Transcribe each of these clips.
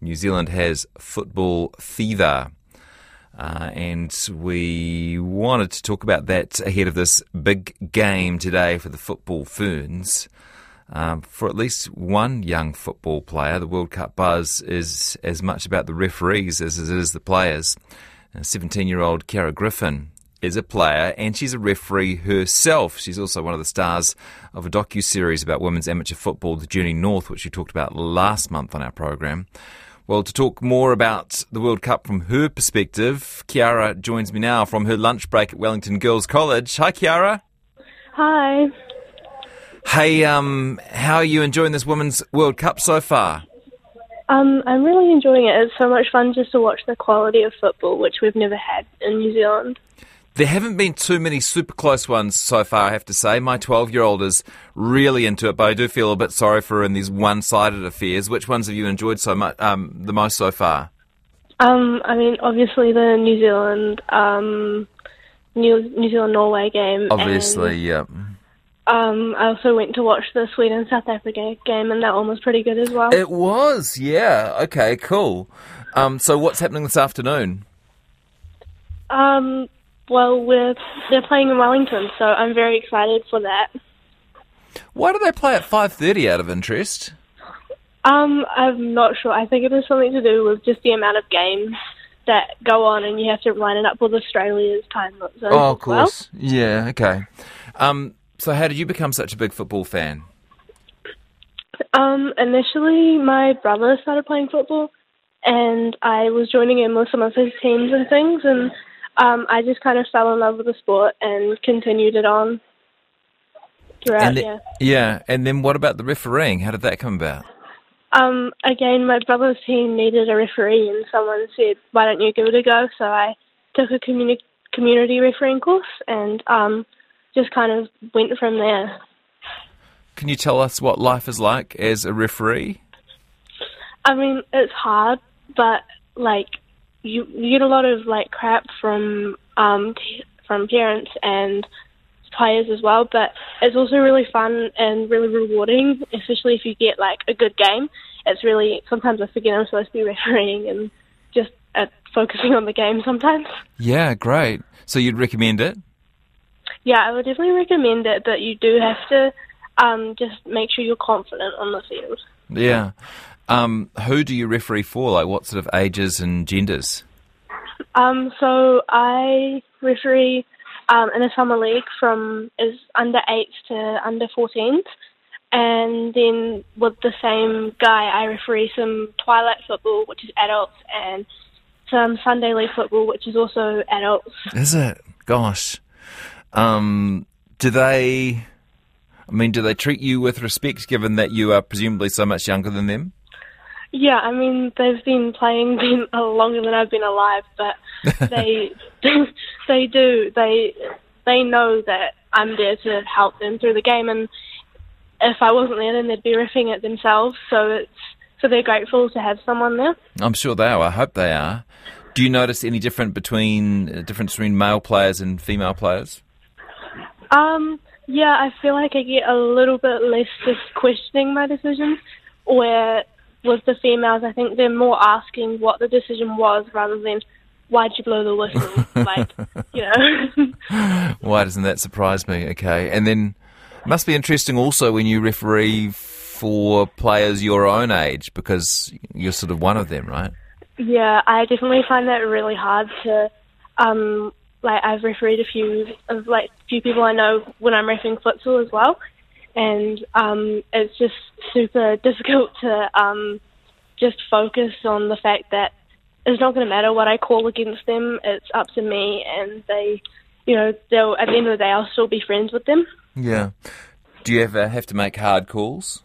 New Zealand has football fever. Uh, and we wanted to talk about that ahead of this big game today for the football ferns. Um, for at least one young football player, the World Cup buzz is as much about the referees as it is the players. 17 year old Ciara Griffin is a player and she's a referee herself. She's also one of the stars of a docu series about women's amateur football, The Journey North, which we talked about last month on our program. Well, to talk more about the World Cup from her perspective, Ciara joins me now from her lunch break at Wellington Girls College. Hi, Ciara. Hi. Hey, um, how are you enjoying this Women's World Cup so far? Um, I'm really enjoying it. It's so much fun just to watch the quality of football, which we've never had in New Zealand. There haven't been too many super close ones so far, I have to say. My 12 year old is really into it, but I do feel a bit sorry for her in these one sided affairs. Which ones have you enjoyed so much, um, the most so far? Um, I mean, obviously the New Zealand, um, New, New Zealand Norway game. Obviously, yeah. Um, I also went to watch the Sweden South Africa game, and that one was pretty good as well. It was, yeah. Okay, cool. Um, so what's happening this afternoon? Um, well, we're they're playing in Wellington, so I'm very excited for that. Why do they play at five thirty? Out of interest. Um, I'm not sure. I think it has something to do with just the amount of games that go on, and you have to line it up with Australia's time zone. Oh, of well. Yeah. Okay. Um, so, how did you become such a big football fan? Um, initially, my brother started playing football, and I was joining in with some of his teams and things, and um, I just kind of fell in love with the sport and continued it on throughout. And the- yeah. yeah, and then what about the refereeing? How did that come about? Um, again, my brother's team needed a referee, and someone said, "Why don't you give it a go?" So I took a communi- community refereeing course, and um, just kind of went from there. Can you tell us what life is like as a referee? I mean, it's hard, but like you, you get a lot of like crap from um t- from parents and players as well. But it's also really fun and really rewarding, especially if you get like a good game. It's really sometimes I forget I'm supposed to be refereeing and just uh, focusing on the game sometimes. Yeah, great. So you'd recommend it? Yeah, I would definitely recommend it, but you do have to um, just make sure you're confident on the field. Yeah. Um, who do you referee for? Like, what sort of ages and genders? Um, so I referee um, in a summer league from is under eights to under 14s, and then with the same guy, I referee some twilight football, which is adults, and some Sunday league football, which is also adults. Is it? Gosh. Um, do they? I mean, do they treat you with respect, given that you are presumably so much younger than them? Yeah, I mean they've been playing been longer than I've been alive, but they they do they they know that I'm there to help them through the game, and if I wasn't there, then they'd be riffing it themselves. So it's so they're grateful to have someone there. I'm sure they are. I hope they are. Do you notice any different between uh, difference between male players and female players? Um, yeah, I feel like I get a little bit less just questioning my decisions, where with the females, I think they're more asking what the decision was rather than why'd you blow the whistle, like you know. Why doesn't that surprise me? Okay, and then it must be interesting also when you referee for players your own age because you're sort of one of them, right? Yeah, I definitely find that really hard to um like I've refereed a few of like few people I know when I'm refereeing futsal as well. And um it's just super difficult to um just focus on the fact that it's not gonna matter what I call against them, it's up to me and they you know, they'll at the end of the day I'll still be friends with them. Yeah. Do you ever have to make hard calls?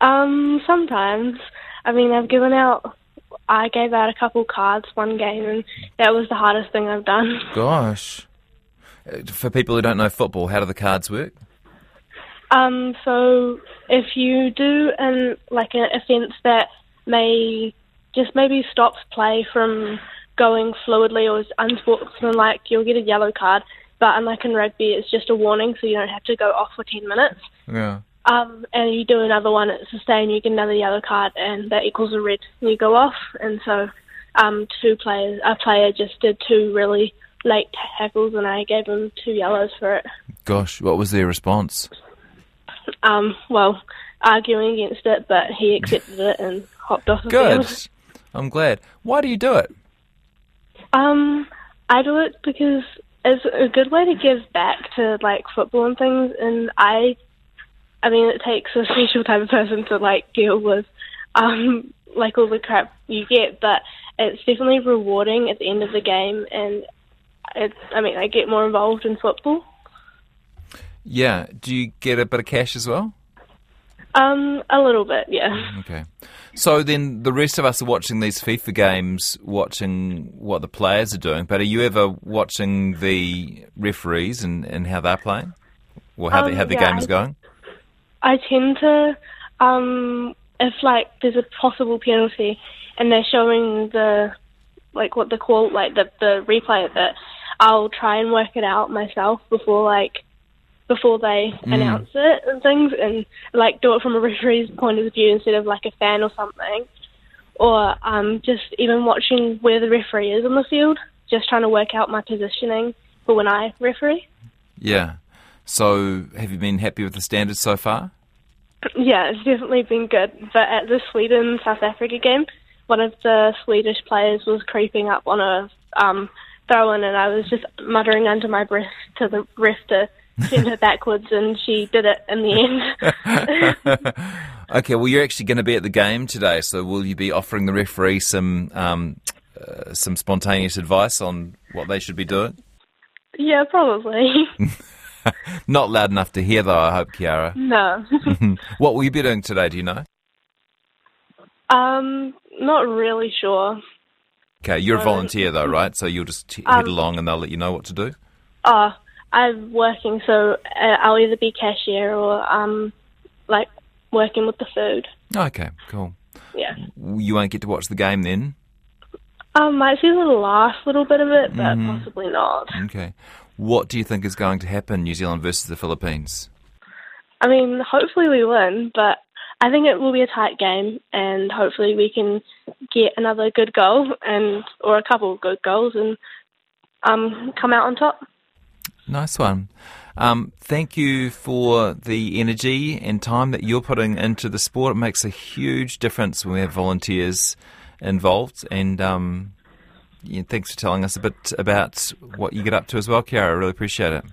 Um, sometimes. I mean I've given out I gave out a couple cards one game and that was the hardest thing I've done. Gosh. Uh, For people who don't know football, how do the cards work? Um, so if you do an like an offence that may just maybe stops play from going fluidly or is unsportsmanlike, you'll get a yellow card. But unlike in rugby, it's just a warning, so you don't have to go off for ten minutes. Yeah. Um, and you do another one, it's a stay, and you get another yellow card, and that equals a red, and you go off. And so, um, two players, a player just did two really late tackles, and I gave him two yellows for it. Gosh, what was their response? Um, well, arguing against it, but he accepted it and hopped off Good. I'm glad. Why do you do it? Um, I do it because it's a good way to give back to like football and things, and I, I mean, it takes a special type of person to like deal with, um, like all the crap you get, but it's definitely rewarding at the end of the game, and it's, I mean, I get more involved in football. Yeah. Do you get a bit of cash as well? Um, a little bit, yeah. Okay. So then the rest of us are watching these FIFA games, watching what the players are doing, but are you ever watching the referees and, and how they're playing? Or how, the, Um, how the yeah, game is going? I tend to, um, if like there's a possible penalty and they're showing the, like what the call, like the the replay of it, I'll try and work it out myself before like before they announce it and things, and like do it from a referee's point of view instead of like a fan or something, or um, just even watching where the referee is on the field, just trying to work out my positioning for when I referee. Yeah. So have you been happy with the standards so far? Yeah, it's definitely been good. But at the Sweden South Africa game, one of the Swedish players was creeping up on a um, throw in, and I was just muttering under my breath to the ref to send her backwards, and she did it in the end. Okay, well, you're actually going to be at the game today, so will you be offering the referee some um, uh, some spontaneous advice on what they should be doing? yeah, probably. Not loud enough to hear, though. I hope, Ciara. no. what will you be doing today? Do you know? um, not really sure. Okay, you're a Uh, volunteer, though, right? So you'll just he- head Um, along, and they'll let you know what to do. Oh, I'm working, so uh, I'll either be cashier or um, like working with the food. Okay, cool. Yeah. You won't get to watch the game then. Um, might see the last little bit of it, but Mm-hmm. possibly not. Okay. What do you think is going to happen, New Zealand versus the Philippines? I mean, hopefully we win, but I think it will be a tight game, and hopefully we can get another good goal and or a couple of good goals and um come out on top. Nice one. Um, thank you for the energy and time that you're putting into the sport. It makes a huge difference when we have volunteers involved. And um, yeah, thanks for telling us a bit about what you get up to as well, Ciara. I really appreciate it.